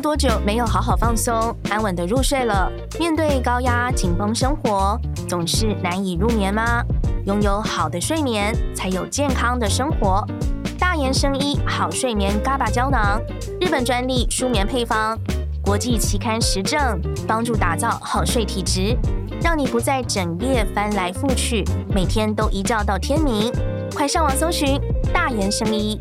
多久没有好好放松、安稳的入睡了？面对高压紧绷生活，总是难以入眠吗？拥有好的睡眠，才有健康的生活。大研生医好睡眠 GABA 胶囊，日本专利舒眠配方，国际期刊实证，帮助打造好睡体质，让你不再整夜翻来覆去，每天都一觉到天明。快上网搜寻大研生医。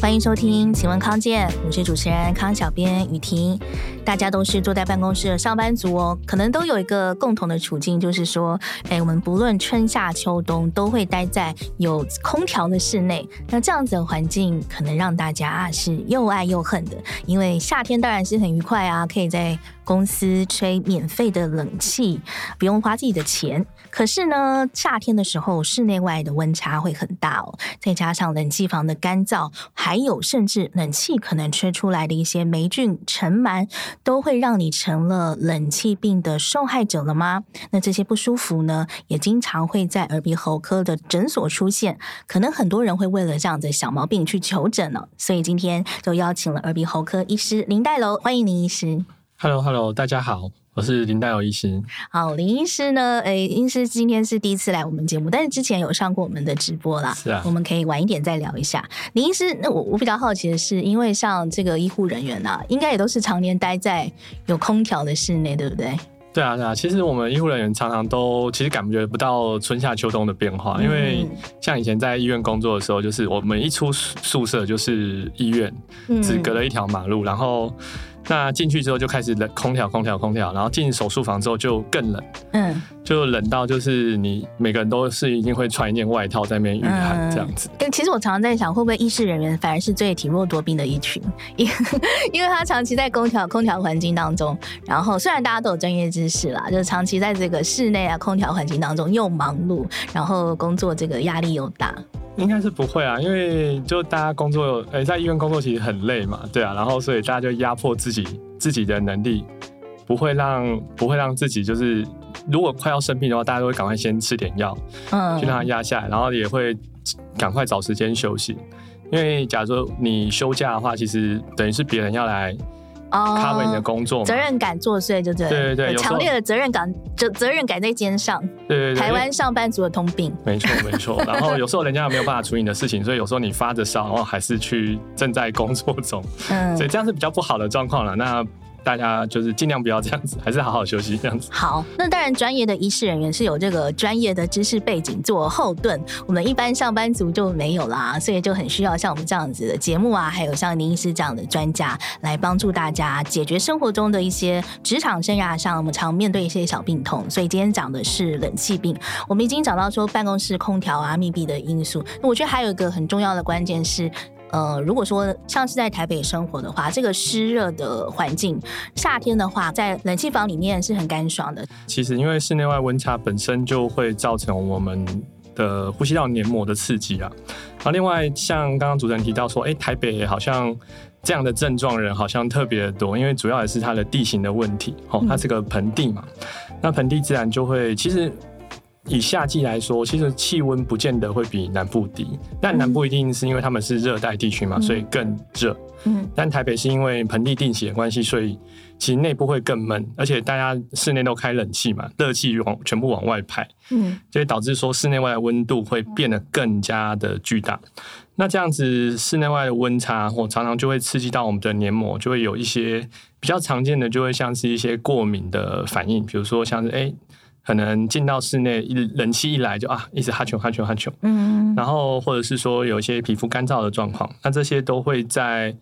欢迎收听，请问康健，我是主持人康小编雨婷。大家都是坐在办公室的上班族哦，可能都有一个共同的处境，就是说，哎，我们不论春夏秋冬，都会待在有空调的室内。那这样子的环境，可能让大家啊是又爱又恨的。因为夏天当然是很愉快啊，可以在公司吹免费的冷气，不用花自己的钱。可是呢，夏天的时候，室内外的温差会很大哦，再加上冷气房的干燥，还有甚至冷气可能吹出来的一些霉菌、尘螨，都会让你成了冷气病的受害者了吗？那这些不舒服呢，也经常会在耳鼻喉科的诊所出现，可能很多人会为了这样的小毛病去求诊呢。所以今天就邀请了耳鼻喉科医师林黛楼，欢迎林医师。Hello，Hello，大家好。我是林黛友医师。好，林医师呢？诶，医师今天是第一次来我们节目，但是之前有上过我们的直播啦。是啊，我们可以晚一点再聊一下。林医师，那我我比较好奇的是，因为像这个医护人员啊，应该也都是常年待在有空调的室内，对不对？对啊，对啊。其实我们医护人员常常都其实感觉不到春夏秋冬的变化，嗯、因为像以前在医院工作的时候，就是我们一出宿舍就是医院，只隔了一条马路，嗯、然后。那进去之后就开始冷，空调，空调，空调，然后进手术房之后就更冷，嗯，就冷到就是你每个人都是一定会穿一件外套在那边御寒这样子。嗯，其实我常常在想，会不会医师人员反而是最体弱多病的一群，因因为他长期在空调空调环境当中，然后虽然大家都有专业知识啦，就是长期在这个室内啊空调环境当中又忙碌，然后工作这个压力又大。应该是不会啊，因为就大家工作，诶，在医院工作其实很累嘛，对啊，然后所以大家就压迫自己自己的能力，不会让不会让自己就是如果快要生病的话，大家都会赶快先吃点药，嗯，去让它压下来，然后也会赶快找时间休息，因为假如说你休假的话，其实等于是别人要来。哦，cover 你的工作，责任感作祟，就对。对对对，强烈的责任感，责责任感在肩上。对对对，台湾上班族的通病。没错没错，然后有时候人家没有办法处理你的事情，所以有时候你发着烧，然后还是去正在工作中，嗯，所以这样是比较不好的状况了。那。大家就是尽量不要这样子，还是好好休息这样子。好，那当然，专业的医师人员是有这个专业的知识背景做后盾，我们一般上班族就没有啦，所以就很需要像我们这样子的节目啊，还有像林医师这样的专家来帮助大家解决生活中的一些职场生涯上我们常面对一些小病痛。所以今天讲的是冷气病，我们已经讲到说办公室空调啊密闭的因素，那我觉得还有一个很重要的关键是。呃，如果说像是在台北生活的话，这个湿热的环境，夏天的话，在冷气房里面是很干爽的。其实，因为室内外温差本身就会造成我们的呼吸道黏膜的刺激啊。然后，另外像刚刚主持人提到说，哎，台北好像这样的症状人好像特别多，因为主要也是它的地形的问题。哦，它是个盆地嘛，嗯、那盆地自然就会其实。以夏季来说，其实气温不见得会比南部低，但南部一定是因为他们是热带地区嘛，嗯、所以更热。嗯，但台北是因为盆地地形的关系，所以其实内部会更闷，而且大家室内都开冷气嘛，热气往全部往外排，嗯，所以导致说室内外的温度会变得更加的巨大。那这样子室内外的温差，或常常就会刺激到我们的黏膜，就会有一些比较常见的，就会像是一些过敏的反应，比如说像是哎。欸可能进到室内，一冷气一来就啊，一直哈啾哈啾哈啾，嗯，然后或者是说有一些皮肤干燥的状况，那这些都会在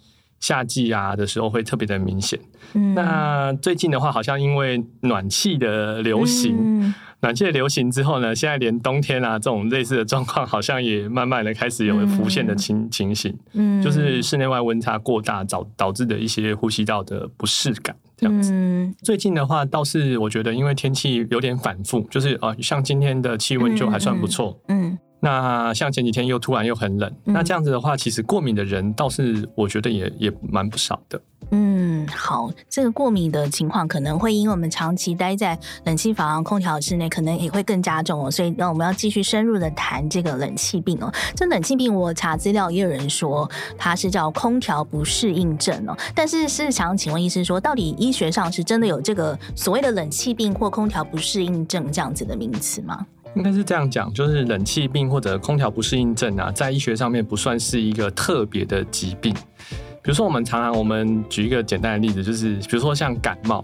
夏季啊的时候会特别的明显。嗯，那最近的话，好像因为暖气的流行，嗯、暖气的流行之后呢，现在连冬天啊这种类似的状况，好像也慢慢的开始有了浮现的情情形，嗯，就是室内外温差过大导导致的一些呼吸道的不适感。这样子，嗯、最近的话倒是我觉得，因为天气有点反复，就是呃，像今天的气温就还算不错，嗯，嗯，那像前几天又突然又很冷，嗯、那这样子的话，其实过敏的人倒是我觉得也也蛮不少的。嗯，好，这个过敏的情况可能会因为我们长期待在冷气房、空调室内，可能也会更加重哦。所以，那我们要继续深入的谈这个冷气病哦。这冷气病，我查资料也有人说它是叫空调不适应症哦。但是是想请问医师说，到底医学上是真的有这个所谓的冷气病或空调不适应症这样子的名词吗？应该是这样讲，就是冷气病或者空调不适应症啊，在医学上面不算是一个特别的疾病。比如说，我们常常我们举一个简单的例子，就是比如说像感冒，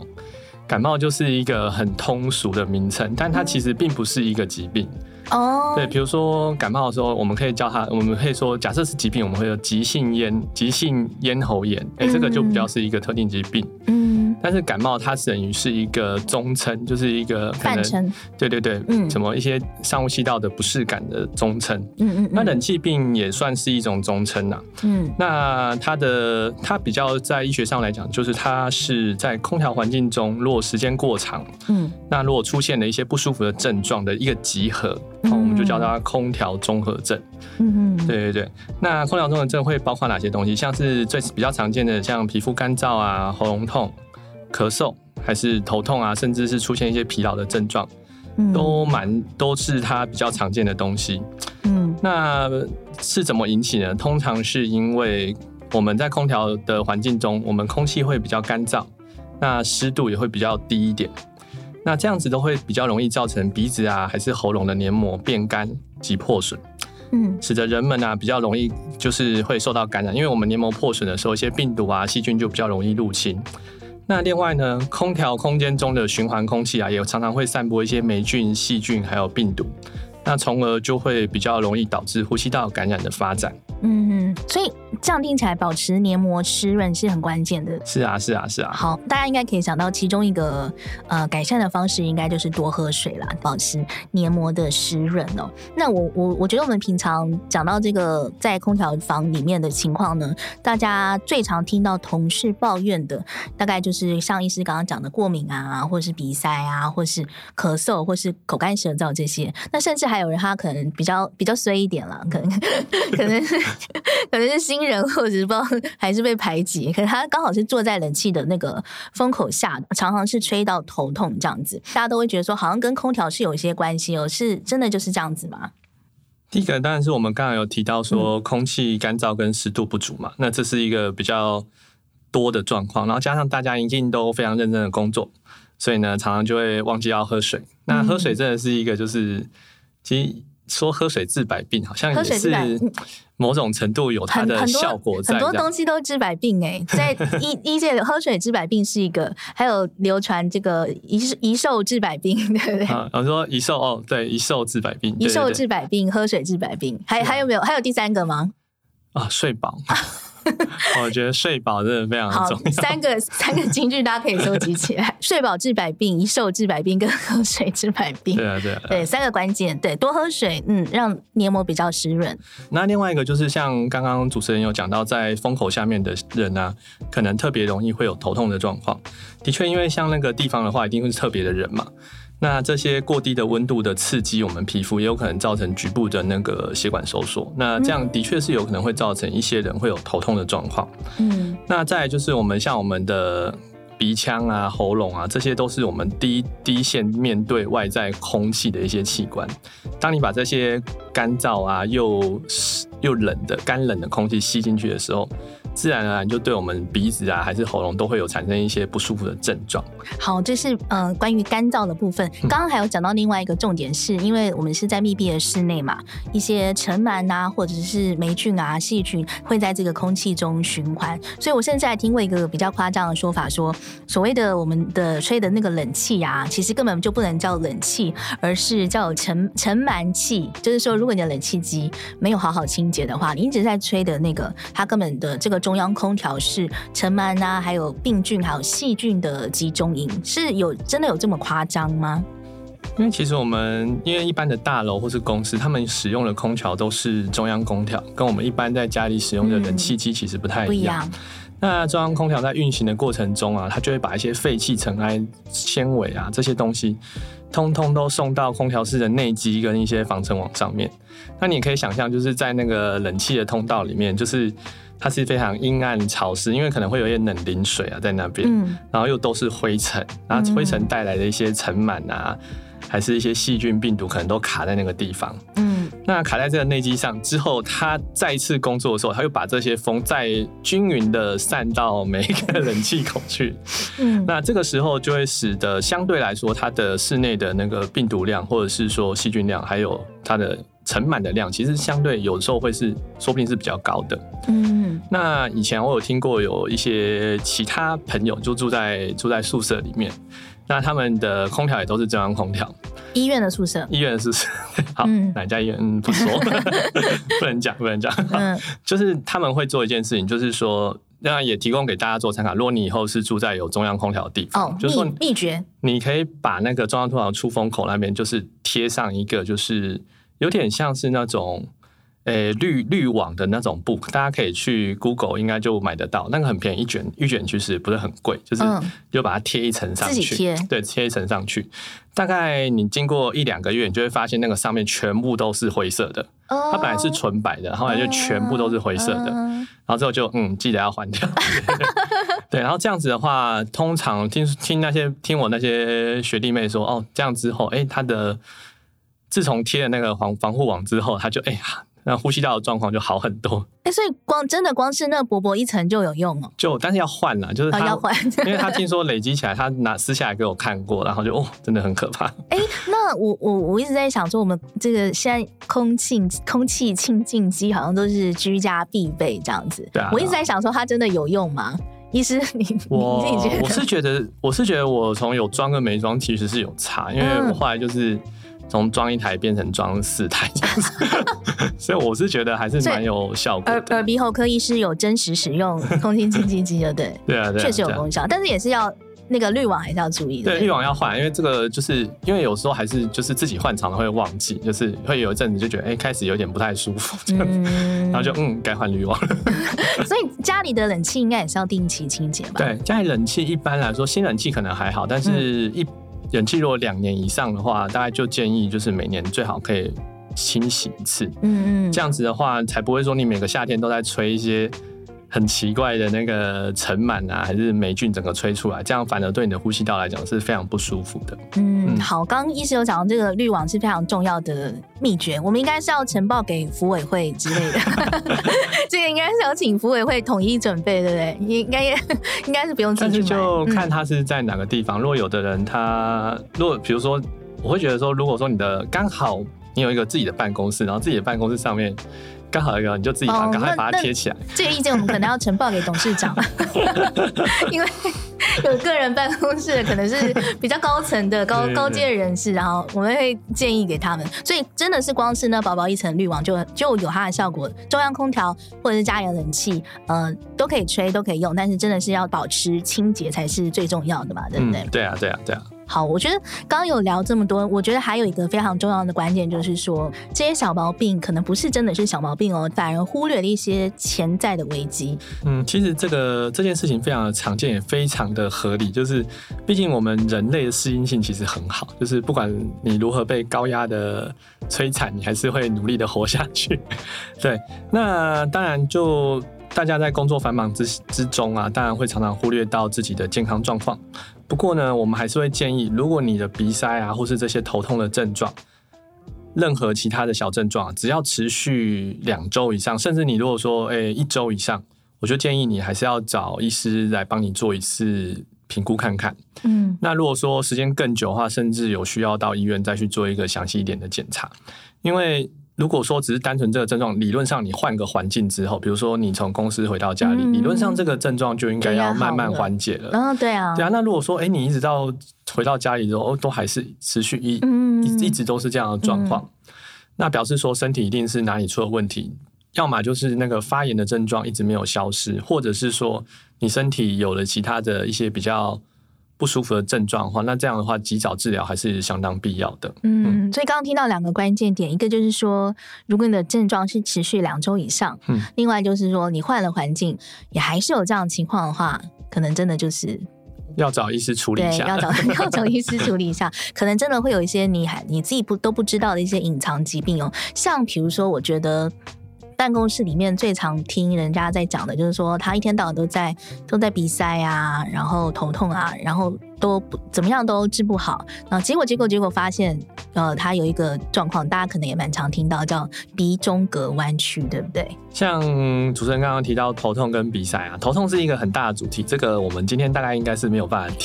感冒就是一个很通俗的名称，但它其实并不是一个疾病。哦，对，比如说感冒的时候，我们可以叫它，我们可以说，假设是疾病，我们会有急性咽、急性咽喉炎，哎，这个就比较是一个特定疾病。嗯。但是感冒它等于是一个中称，就是一个泛称，对对对，嗯，什么一些上呼吸道的不适感的中称，嗯，嗯嗯，那冷气病也算是一种中称呐，嗯，那它的它比较在医学上来讲，就是它是在空调环境中，如果时间过长，嗯，那如果出现了一些不舒服的症状的一个集合，嗯，我们就叫它空调综合症，嗯嗯，对对对，那空调综合症会包括哪些东西？像是最比较常见的，像皮肤干燥啊，喉咙痛。咳嗽还是头痛啊，甚至是出现一些疲劳的症状，都蛮都是它比较常见的东西。嗯，那是怎么引起呢？通常是因为我们在空调的环境中，我们空气会比较干燥，那湿度也会比较低一点。那这样子都会比较容易造成鼻子啊，还是喉咙的黏膜变干及破损。嗯，使得人们啊比较容易就是会受到感染，因为我们黏膜破损的时候，一些病毒啊、细菌就比较容易入侵。那另外呢，空调空间中的循环空气啊，也常常会散播一些霉菌、细菌还有病毒，那从而就会比较容易导致呼吸道感染的发展。嗯，所以这样听起来，保持黏膜湿润是很关键的。是啊，是啊，是啊。好，大家应该可以想到其中一个呃改善的方式，应该就是多喝水啦，保持黏膜的湿润哦。那我我我觉得我们平常讲到这个在空调房里面的情况呢，大家最常听到同事抱怨的，大概就是像医师刚刚讲的过敏啊，或是鼻塞啊，或是咳嗽，或是口干舌燥这些。那甚至还有人他可能比较比较衰一点了，可能可能是。可能是新人，或者是不知道还是被排挤。可是他刚好是坐在冷气的那个风口下，常常是吹到头痛这样子。大家都会觉得说，好像跟空调是有一些关系哦，是真的就是这样子吗？第一个当然是我们刚刚有提到说，空气干燥跟湿度不足嘛，嗯、那这是一个比较多的状况。然后加上大家一定都非常认真的工作，所以呢，常常就会忘记要喝水。那喝水真的是一个就是，其实。说喝水治百病，好像也是某种程度有它的效果在。很多东西都治百病哎，在医 医界喝水治百病是一个，还有流传这个一一瘦治百病，对不对？啊，我说一瘦哦，对，一瘦治百病，一瘦治百病，喝水治百病，还还有没有？还有第三个吗？啊，睡饱。我觉得睡饱真的非常重要。三个三个金句大家可以收集起来：睡饱治百病，一瘦治百病，跟喝水治百病。对啊，对啊，对，三个关键，对，多喝水，嗯，让黏膜比较湿润。那另外一个就是像刚刚主持人有讲到，在风口下面的人呢、啊，可能特别容易会有头痛的状况。的确，因为像那个地方的话，一定会是特别的人嘛。那这些过低的温度的刺激，我们皮肤也有可能造成局部的那个血管收缩。那这样的确是有可能会造成一些人会有头痛的状况。嗯，那再来就是我们像我们的鼻腔啊、喉咙啊，这些都是我们第一第一线面对外在空气的一些器官。当你把这些干燥啊又又冷的干冷的空气吸进去的时候，自然而然就对我们鼻子啊，还是喉咙都会有产生一些不舒服的症状。好，这是呃关于干燥的部分。刚刚还有讲到另外一个重点是，是因为我们是在密闭的室内嘛，一些尘螨啊，或者是霉菌啊、细菌会在这个空气中循环。所以我甚至还听过一个比较夸张的说法说，说所谓的我们的吹的那个冷气啊，其实根本就不能叫冷气，而是叫尘尘螨气。就是说，如果你的冷气机没有好好清洁的话，你一直在吹的那个，它根本的这个。中央空调是尘螨啊，还有病菌，还有细菌的集中营，是有真的有这么夸张吗？因为其实我们因为一般的大楼或是公司，他们使用的空调都是中央空调，跟我们一般在家里使用的冷气机其实不太一样。嗯那中央空调在运行的过程中啊，它就会把一些废气、尘埃、纤维啊这些东西，通通都送到空调室的内机跟一些防尘网上面。那你可以想象，就是在那个冷气的通道里面，就是它是非常阴暗潮湿，因为可能会有一些冷凝水啊在那边，嗯，然后又都是灰尘，然后灰尘带来的一些尘螨啊。还是一些细菌、病毒可能都卡在那个地方。嗯，那卡在这个内机上之后，它再一次工作的时候，它又把这些风再均匀的散到每一个冷气孔去。嗯，那这个时候就会使得相对来说，它的室内的那个病毒量，或者是说细菌量，还有它的尘螨的量，其实相对有时候会是说不定是比较高的。嗯，那以前我有听过有一些其他朋友就住在住在宿舍里面。那他们的空调也都是中央空调，医院的宿舍，医院的宿舍，好，嗯、哪家医院嗯不说，不能讲，不能讲，嗯，就是他们会做一件事情，就是说，那也提供给大家做参考。如果你以后是住在有中央空调的地方，哦，就是说秘诀，你可以把那个中央空调出风口那边，就是贴上一个，就是有点像是那种。诶，滤滤网的那种布，大家可以去 Google 应该就买得到，那个很便宜，一卷一卷其实不是很贵，就是就把它贴一层上去，对，贴一层上去。大概你经过一两个月，你就会发现那个上面全部都是灰色的。哦它本来是纯白的，后来就全部都是灰色的，然后之后就嗯，记得要换掉。对，然后这样子的话，通常听听那些听我那些学弟妹说，哦，这样之后，哎，它的自从贴了那个防防护网之后，它就哎呀。那呼吸道的状况就好很多。哎、欸，所以光真的光是那薄薄一层就有用哦？就但是要换了，就是他、哦、要换，因为他听说累积起来，他拿撕下来给我看过，然后就哦，真的很可怕。哎、欸，那我我我一直在想说，我们这个现在空气空气清净机好像都是居家必备这样子。对啊。我一直在想说，它真的有用吗？医师，你我你自己觉得？我是觉得，我是觉得我从有装跟没装其实是有差，因为我后来就是。从装一台变成装四台这样子，所以我是觉得还是蛮有效果的。耳耳鼻喉科医师有真实使用 空气清净机的，对对啊，确实有功效，但是也是要那个滤网还是要注意的。对，滤网要换，因为这个就是因为有时候还是就是自己换厂的会忘记，就是会有一阵子就觉得哎、欸、开始有点不太舒服这样子，嗯、然后就嗯该换滤网了。所以家里的冷气应该也是要定期清洁吧？对，家里冷气一般来说新冷气可能还好，但是一。嗯冷气如果两年以上的话，大概就建议就是每年最好可以清洗一次。嗯嗯，这样子的话才不会说你每个夏天都在吹一些。很奇怪的那个尘螨啊，还是霉菌整个吹出来，这样反而对你的呼吸道来讲是非常不舒服的。嗯，嗯好，刚刚医师有讲到这个滤网是非常重要的秘诀，我们应该是要呈报给服委会之类的。这个应该是要请服委会统一准备，对不对？应该也 应该是不用。但是就看他是在哪个地方。嗯、如果有的人他，如果比如说，我会觉得说，如果说你的刚好你有一个自己的办公室，然后自己的办公室上面。刚好一个，你就自己把赶快把它贴起来。这个意见我们可能要呈报给董事长，因为 有个人办公室可能是比较高层的高高阶人士，然后我们会建议给他们。所以真的是光是那薄薄一层滤网就就有它的效果。中央空调或者是家里的冷气，呃，都可以吹都可以用，但是真的是要保持清洁才是最重要的嘛，对不对？嗯，对啊，对啊，对啊。好，我觉得刚刚有聊这么多，我觉得还有一个非常重要的关键，就是说这些小毛病可能不是真的是小毛病哦，反而忽略了一些潜在的危机。嗯，其实这个这件事情非常的常见，也非常的合理。就是毕竟我们人类的适应性其实很好，就是不管你如何被高压的摧残，你还是会努力的活下去。对，那当然就。大家在工作繁忙之之中啊，当然会常常忽略到自己的健康状况。不过呢，我们还是会建议，如果你的鼻塞啊，或是这些头痛的症状，任何其他的小症状，只要持续两周以上，甚至你如果说诶一周以上，我就建议你还是要找医师来帮你做一次评估看看。嗯，那如果说时间更久的话，甚至有需要到医院再去做一个详细一点的检查，因为。如果说只是单纯这个症状，理论上你换个环境之后，比如说你从公司回到家里，嗯、理论上这个症状就应该要慢慢缓解了。嗯，对啊，对啊。那如果说，哎，你一直到回到家里之后，都还是持续一、嗯、一一直都是这样的状况，嗯、那表示说身体一定是哪里出了问题，要么就是那个发炎的症状一直没有消失，或者是说你身体有了其他的一些比较不舒服的症状的话，那这样的话，及早治疗还是相当必要的。嗯，所以刚刚听到两个关键点，一个就是说，如果你的症状是持续两周以上，嗯，另外就是说，你换了环境也还是有这样情况的话，可能真的就是要找医师处理一下，要找 要找医师处理一下，可能真的会有一些你还你自己不都不知道的一些隐藏疾病哦，像比如说，我觉得。办公室里面最常听人家在讲的，就是说他一天到晚都在都在鼻塞啊，然后头痛啊，然后都不怎么样都治不好，然后结果结果结果发现，呃，他有一个状况，大家可能也蛮常听到，叫鼻中隔弯曲，对不对？像主持人刚刚提到头痛跟鼻塞啊，头痛是一个很大的主题，这个我们今天大概应该是没有办法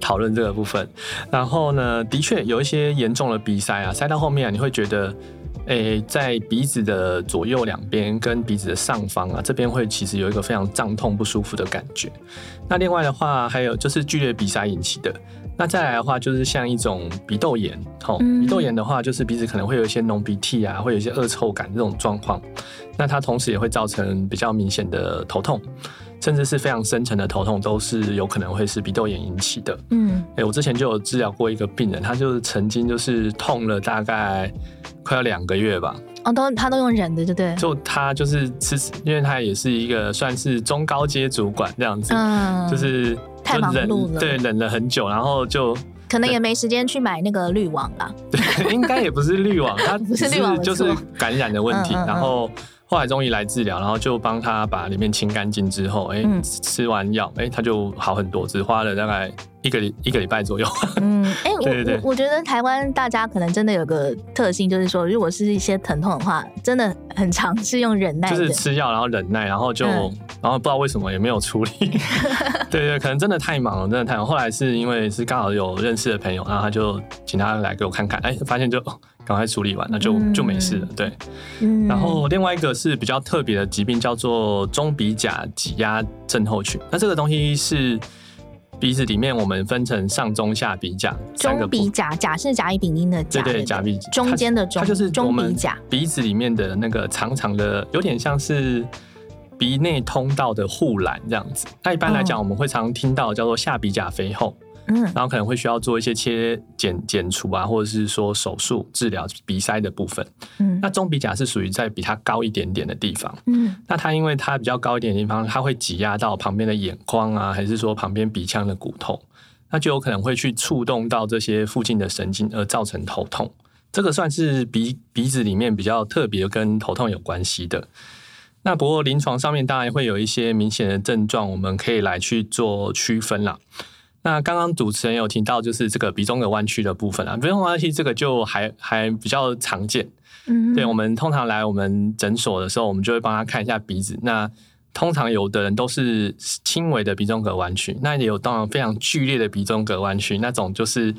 讨论这个部分。然后呢，的确有一些严重的鼻塞啊，塞到后面，你会觉得。诶、在鼻子的左右两边跟鼻子的上方啊，这边会其实有一个非常胀痛不舒服的感觉。那另外的话，还有就是剧烈鼻塞引起的。那再来的话，就是像一种鼻窦炎，吼，鼻窦炎的话，就是鼻子可能会有一些浓鼻涕啊，会有一些恶臭感这种状况。那它同时也会造成比较明显的头痛。甚至是非常深层的头痛，都是有可能会是鼻窦炎引起的。嗯，哎、欸，我之前就有治疗过一个病人，他就是曾经就是痛了大概快要两个月吧。哦，都他都用忍的，对不对？就他就是吃，因为他也是一个算是中高阶主管这样子，嗯，就是就太忙碌了，对，忍了很久，然后就可能也没时间去买那个滤网了。对，应该也不是滤网，它不是滤网，就是感染的问题，嗯嗯嗯然后。后来终于来治疗，然后就帮他把里面清干净之后，哎、吃完药，哎、欸，他就好很多，只花了大概一个一个礼拜左右。嗯，哎、欸，对对对，我我觉得台湾大家可能真的有个特性，就是说，如果是一些疼痛的话，真的很常是用忍耐，就是吃药然后忍耐，然后就、嗯、然后不知道为什么也没有处理。对，对对，可能真的太忙了，真的太忙。后来是因为是刚好有认识的朋友，然后他就请他来给我看看，哎、欸，发现就。赶快处理完，那就就没事了。对，嗯、然后另外一个是比较特别的疾病，叫做中鼻甲挤压症候群。那这个东西是鼻子里面我们分成上中下鼻甲。中鼻甲，甲是甲乙丙丁的甲，对对，甲鼻中间的中，它就是中鼻甲。鼻子里面的那个长长的，有点像是鼻内通道的护栏这样子。那一般来讲，我们会常常听到叫做下鼻甲肥厚。嗯，然后可能会需要做一些切剪剪除啊，或者是说手术治疗鼻塞的部分。嗯，那中鼻甲是属于在比它高一点点的地方。嗯，那它因为它比较高一点的地方，它会挤压到旁边的眼眶啊，还是说旁边鼻腔的骨头，那就有可能会去触动到这些附近的神经，而造成头痛。这个算是鼻鼻子里面比较特别跟头痛有关系的。那不过临床上面当然会有一些明显的症状，我们可以来去做区分啦。那刚刚主持人有提到，就是这个鼻中隔弯曲的部分啊，鼻中隔弯曲这个就还还比较常见。嗯，对，我们通常来我们诊所的时候，我们就会帮他看一下鼻子。那通常有的人都是轻微的鼻中隔弯曲，那也有当然非常剧烈的鼻中隔弯曲，那种就是。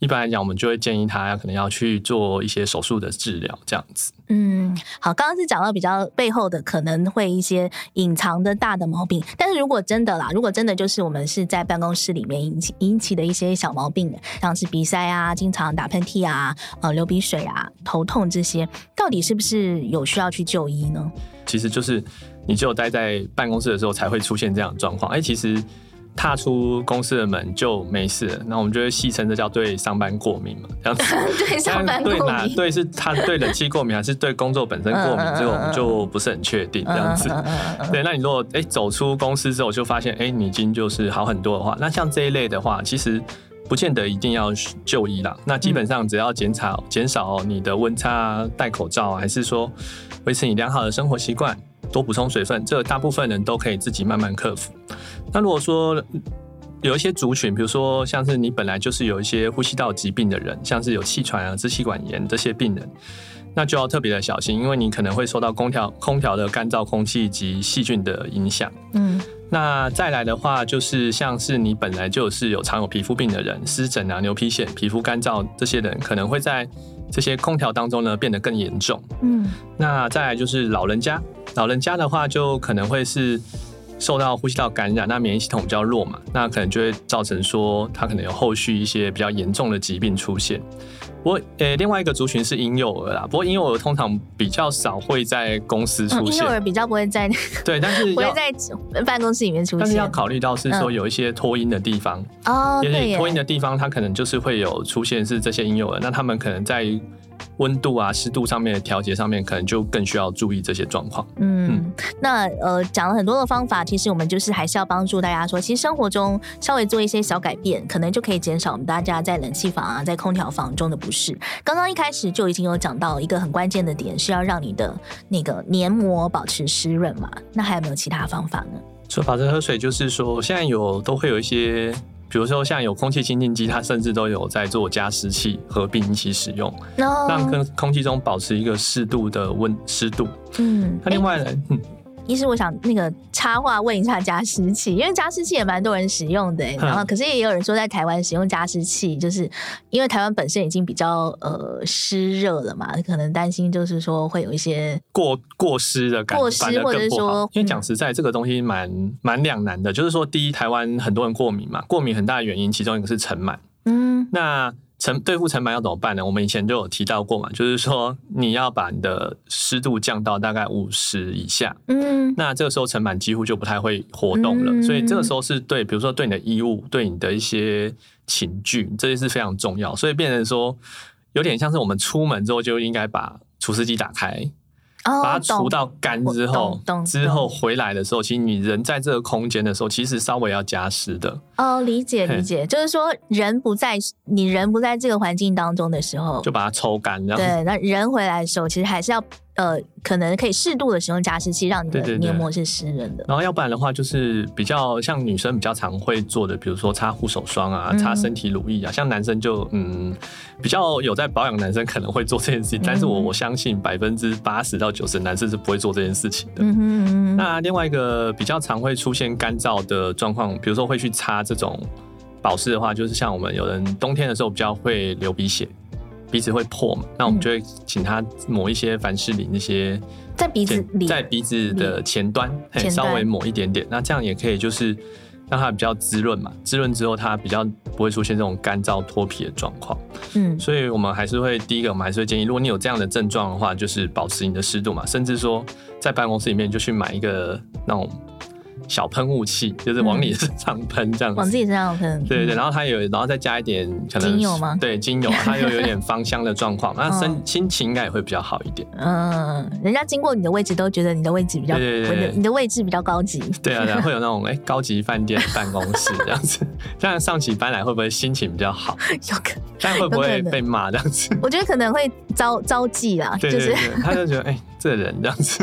一般来讲，我们就会建议他可能要去做一些手术的治疗，这样子。嗯，好，刚刚是讲到比较背后的可能会一些隐藏的大的毛病，但是如果真的啦，如果真的就是我们是在办公室里面引起引起的一些小毛病，像是鼻塞啊、经常打喷嚏啊、呃流鼻水啊、头痛这些，到底是不是有需要去就医呢？其实就是你只有待在办公室的时候才会出现这样的状况。哎，其实。踏出公司的门就没事了，那我们就会戏称这叫对上班过敏嘛，这样子。对上班过敏。对哪？对是他对冷气过敏，还是对工作本身过敏？这个我们就不是很确定，这样子。对，那你如果哎走出公司之后就发现哎你已经就是好很多的话，那像这一类的话，其实不见得一定要就医啦。那基本上只要减少减少你的温差，戴口罩，还是说维持你良好的生活习惯。多补充水分，这大部分人都可以自己慢慢克服。那如果说有一些族群，比如说像是你本来就是有一些呼吸道疾病的人，像是有气喘啊、支气管炎这些病人，那就要特别的小心，因为你可能会受到空调空调的干燥空气及细菌的影响。嗯，那再来的话，就是像是你本来就是有常有皮肤病的人，湿疹啊、牛皮癣、皮肤干燥这些人，可能会在这些空调当中呢变得更严重。嗯，那再来就是老人家。老人家的话，就可能会是受到呼吸道感染，那免疫系统比较弱嘛，那可能就会造成说他可能有后续一些比较严重的疾病出现。不过，呃，另外一个族群是婴幼儿啦。不过，婴幼儿通常比较少会在公司出现。婴幼儿比较不会在 对，但是 不会在办公室里面出现。但是要考虑到是说有一些脱音的地方哦，对，托婴的地方它可能就是会有出现是这些婴幼儿，那他们可能在。温度啊、湿度上面的调节上面，可能就更需要注意这些状况。嗯，嗯那呃讲了很多的方法，其实我们就是还是要帮助大家说，其实生活中稍微做一些小改变，可能就可以减少我们大家在冷气房啊、在空调房中的不适。刚刚一开始就已经有讲到一个很关键的点，是要让你的那个黏膜保持湿润嘛。那还有没有其他方法呢？说保持喝水，就是说现在有都会有一些。比如说，像有空气清净机，它甚至都有在做加湿器合并一起使用，No. 让跟空气中保持一个适度的温湿度。嗯，那另外呢？欸嗯其实我想那个插话问一下加湿器，因为加湿器也蛮多人使用的，然后可是也有人说在台湾使用加湿器，就是因为台湾本身已经比较呃湿热了嘛，可能担心就是说会有一些过过湿的感觉，过湿或者是说，因为讲实在这个东西蛮蛮两难的，就是说第一，台湾很多人过敏嘛，过敏很大的原因其中一个是尘螨，嗯，那。尘对付尘螨要怎么办呢？我们以前就有提到过嘛，就是说你要把你的湿度降到大概五十以下，嗯，那这个时候尘螨几乎就不太会活动了。嗯、所以这个时候是对，比如说对你的衣物、对你的一些寝具，这些是非常重要。所以变成说，有点像是我们出门之后就应该把除湿机打开。把它除到干之后，之后回来的时候，其实你人在这个空间的时候，其实稍微要加湿的。哦，理解理解，就是说人不在，你人不在这个环境当中的时候，就把它抽干。对，那人回来的时候，其实还是要。呃，可能可以适度的使用加湿器，让你的黏膜是湿润的。然后要不然的话，就是比较像女生比较常会做的，比如说擦护手霜啊，擦身体乳液啊。嗯、像男生就嗯，比较有在保养，男生可能会做这件事情。嗯、但是我我相信百分之八十到九十男生是不会做这件事情的。嗯哼嗯哼。那另外一个比较常会出现干燥的状况，比如说会去擦这种保湿的话，就是像我们有人冬天的时候比较会流鼻血。鼻子会破嘛？那我们就会请他抹一些凡士林那些在鼻子里，在鼻子的前端，前端稍微抹一点点。那这样也可以，就是让它比较滋润嘛。滋润之后，它比较不会出现这种干燥脱皮的状况。嗯，所以我们还是会第一个，我们还是会建议，如果你有这样的症状的话，就是保持你的湿度嘛，甚至说在办公室里面就去买一个那种。小喷雾器就是往你身上喷这样子，往自己身上喷。对对对，然后它有，然后再加一点可能精油吗？对，精油，它又有点芳香的状况，那身心情应该也会比较好一点。嗯，人家经过你的位置都觉得你的位置比较，对对对，你的位置比较高级。对啊，然后会有那种哎高级饭店办公室这样子，这样上起班来会不会心情比较好？有可能，但会不会被骂这样子？我觉得可能会招招忌啦，就是他就觉得哎这人这样子。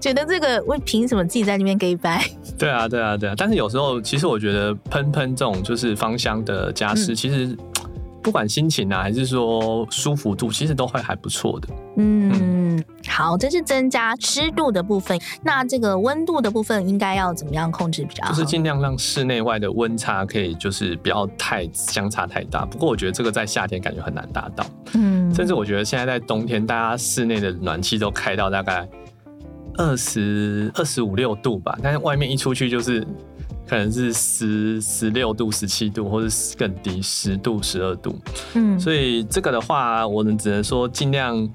觉得这个为凭什么自己在那边给掰？对啊，对啊，对啊。但是有时候，其实我觉得喷喷这种就是芳香的加湿，嗯、其实不管心情啊，还是说舒服度，其实都会还不错的。嗯，嗯好，这是增加湿度的部分。那这个温度的部分应该要怎么样控制比较好？就是尽量让室内外的温差可以就是不要太相差太大。不过我觉得这个在夏天感觉很难达到。嗯，甚至我觉得现在在冬天，大家室内的暖气都开到大概。二十二十五六度吧，但是外面一出去就是可能是十十六度、十七度，或者更低十度、十二度。嗯，所以这个的话，我们只能说尽量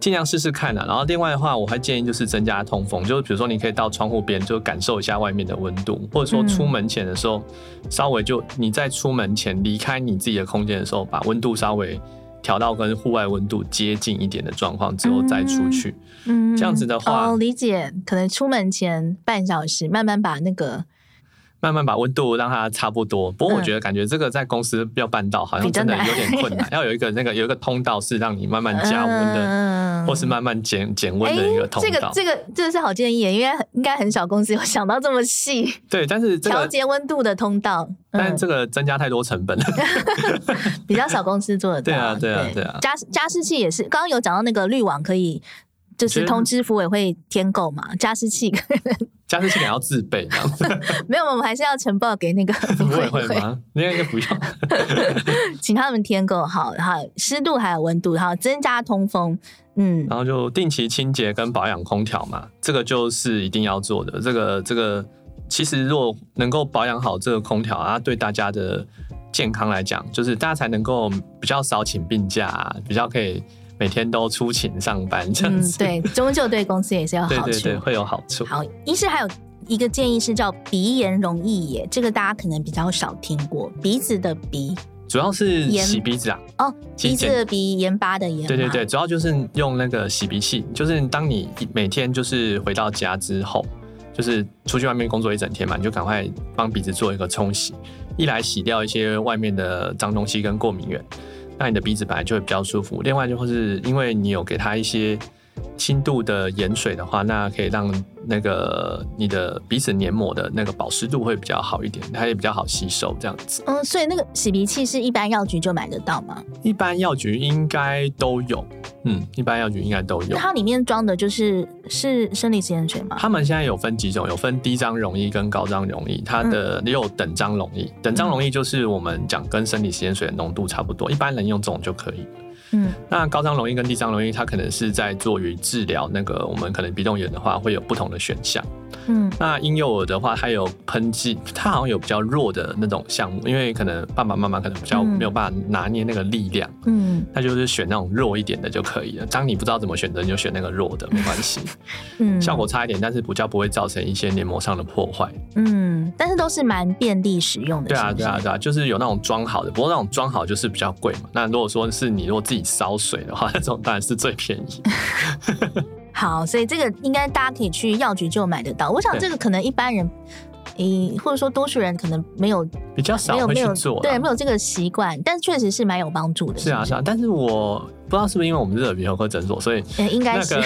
尽量试试看啦。然后另外的话，我还建议就是增加通风，就是比如说你可以到窗户边就感受一下外面的温度，或者说出门前的时候，稍微就你在出门前离开你自己的空间的时候，把温度稍微。调到跟户外温度接近一点的状况之后再出去，嗯，这样子的话，哦，理解，可能出门前半小时慢慢把那个。慢慢把温度让它差不多，不过我觉得感觉这个在公司要办到好像真的有点困难，要有一个那个有一个通道是让你慢慢加温的，嗯、或是慢慢减减温的一个通道。这个这个这个是好建议，因为应该很少公司有想到这么细。对，但是这个调节温度的通道，嗯、但这个增加太多成本了，比较少公司做得到。对啊，对啊，对啊。加加湿器也是，刚刚有讲到那个滤网可以，就是通知服委会添购嘛，加湿器。加湿器也要自备，这样子 没有，我们还是要呈报给那个 服委会吗？应该应该不用，请他们添购好，然后湿度还有温度，然后增加通风。嗯，然后就定期清洁跟保养空调嘛，这个就是一定要做的。这个这个其实如果能够保养好这个空调啊，对大家的健康来讲，就是大家才能够比较少请病假，比较可以每天都出勤上班这样子。嗯、对，终究对公司也是有好处，对对对，会有好处。好，医师还有一个建议是叫鼻炎容易耶，这个大家可能比较少听过，鼻子的鼻。主要是洗鼻子啊，哦，鼻子的鼻，盐巴的盐。对对对，主要就是用那个洗鼻器，就是当你每天就是回到家之后，就是出去外面工作一整天嘛，你就赶快帮鼻子做一个冲洗，一来洗掉一些外面的脏东西跟过敏源，那你的鼻子本来就会比较舒服。另外就是因为你有给它一些轻度的盐水的话，那可以让。那个你的鼻子黏膜的那个保湿度会比较好一点，它也比较好吸收这样子。嗯，所以那个洗鼻器是一般药局就买得到吗？一般药局应该都有，嗯，一般药局应该都有。它里面装的就是是生理食盐水吗？他们现在有分几种，有分低张溶液跟高张溶液，它的也有等张溶液。等张溶液就是我们讲跟生理食盐水的浓度差不多，一般人用这种就可以。嗯，那高张溶液跟低张溶液，它可能是在做于治疗那个我们可能鼻窦炎的话，会有不同的选项。嗯，那婴幼儿的话，它有喷剂，它好像有比较弱的那种项目，因为可能爸爸妈妈可能比较没有办法拿捏那个力量，嗯，那就是选那种弱一点的就可以了。当你不知道怎么选择，你就选那个弱的，没关系，嗯，效果差一点，但是比较不会造成一些黏膜上的破坏，嗯，但是都是蛮便利使用的。对啊，对啊，对啊，就是有那种装好的，不过那种装好就是比较贵嘛。那如果说是你如果自己烧水的话，那种当然是最便宜。好，所以这个应该大家可以去药局就买得到。我想这个可能一般人，诶、欸，或者说多数人可能没有比较少会去做，对，没有这个习惯，但确实是蛮有帮助的。是啊，是啊，但是我不知道是不是因为我们是耳鼻喉科诊所，所以、欸、应该是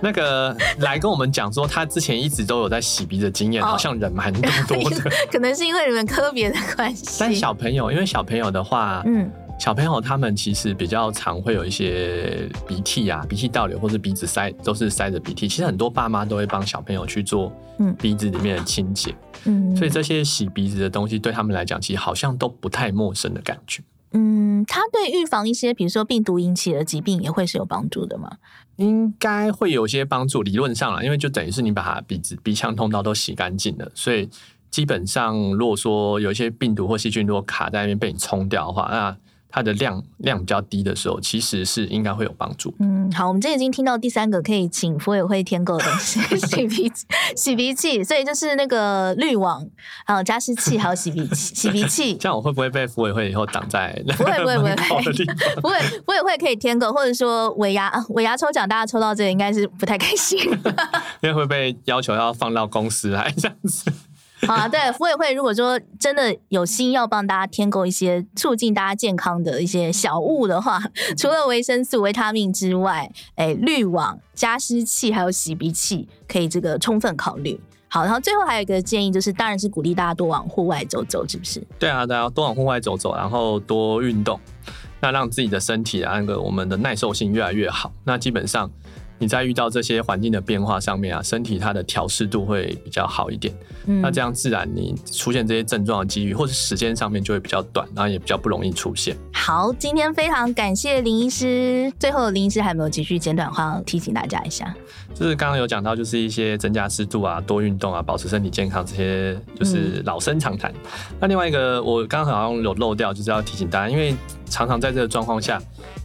那个 来跟我们讲说，他之前一直都有在洗鼻的经验，好像人蛮多多的。可能是因为你们科别的关系。但小朋友，因为小朋友的话，嗯。小朋友他们其实比较常会有一些鼻涕啊、鼻涕倒流，或是鼻子塞，都是塞着鼻涕。其实很多爸妈都会帮小朋友去做鼻子里面的清洁，嗯，所以这些洗鼻子的东西对他们来讲，其实好像都不太陌生的感觉。嗯，它对预防一些比如说病毒引起的疾病也会是有帮助的吗？应该会有些帮助，理论上啦，因为就等于是你把它鼻子鼻腔通道都洗干净了，所以基本上如果说有一些病毒或细菌如果卡在那边被你冲掉的话，那它的量量比较低的时候，其实是应该会有帮助。嗯，好，我们这已经听到第三个可以请福委会添购的东西，洗鼻洗鼻器，所以就是那个滤网，还有加湿器，还有洗鼻器 洗鼻器。这样我会不会被福委会以后挡在？不会不会不会不会，福委会 可以添购，或者说尾牙尾牙抽奖，大家抽到这个应该是不太开心，因为会被要求要放到公司来这样子。好啊，对，福委会如果说真的有心要帮大家添购一些促进大家健康的一些小物的话，除了维生素、维他命之外，哎，滤网、加湿器还有洗鼻器可以这个充分考虑。好，然后最后还有一个建议就是，当然是鼓励大家多往户外走走，是不是？对啊，大家多往户外走走，然后多运动，那让自己的身体啊，那个我们的耐受性越来越好。那基本上。你在遇到这些环境的变化上面啊，身体它的调适度会比较好一点。嗯，那这样自然你出现这些症状的几率，或者时间上面就会比较短，然后也比较不容易出现。好，今天非常感谢林医师。最后，林医师还有没有几句简短话提醒大家一下？就是刚刚有讲到，就是一些增加湿度啊，多运动啊，保持身体健康这些，就是老生常谈。嗯。那另外一个，我刚刚好像有漏掉，就是要提醒大家，因为常常在这个状况下。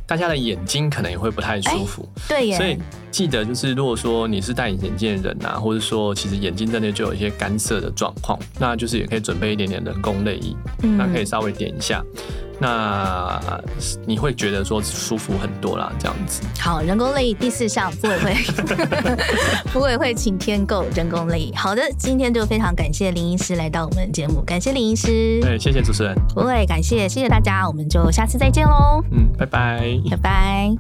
大家的眼睛可能也会不太舒服，欸、对耶。所以记得就是，如果说你是戴隐形眼镜的人啊，或者说其实眼睛真的就有一些干涩的状况，那就是也可以准备一点点人工泪液，嗯，那可以稍微点一下。那你会觉得说舒服很多啦，这样子。好，人工泪第四项，福委会，福委会请添购人工泪。好的，今天就非常感谢林医师来到我们的节目，感谢林医师。对，谢谢主持人。不会，感谢，谢谢大家，我们就下次再见喽。嗯，拜拜，拜拜。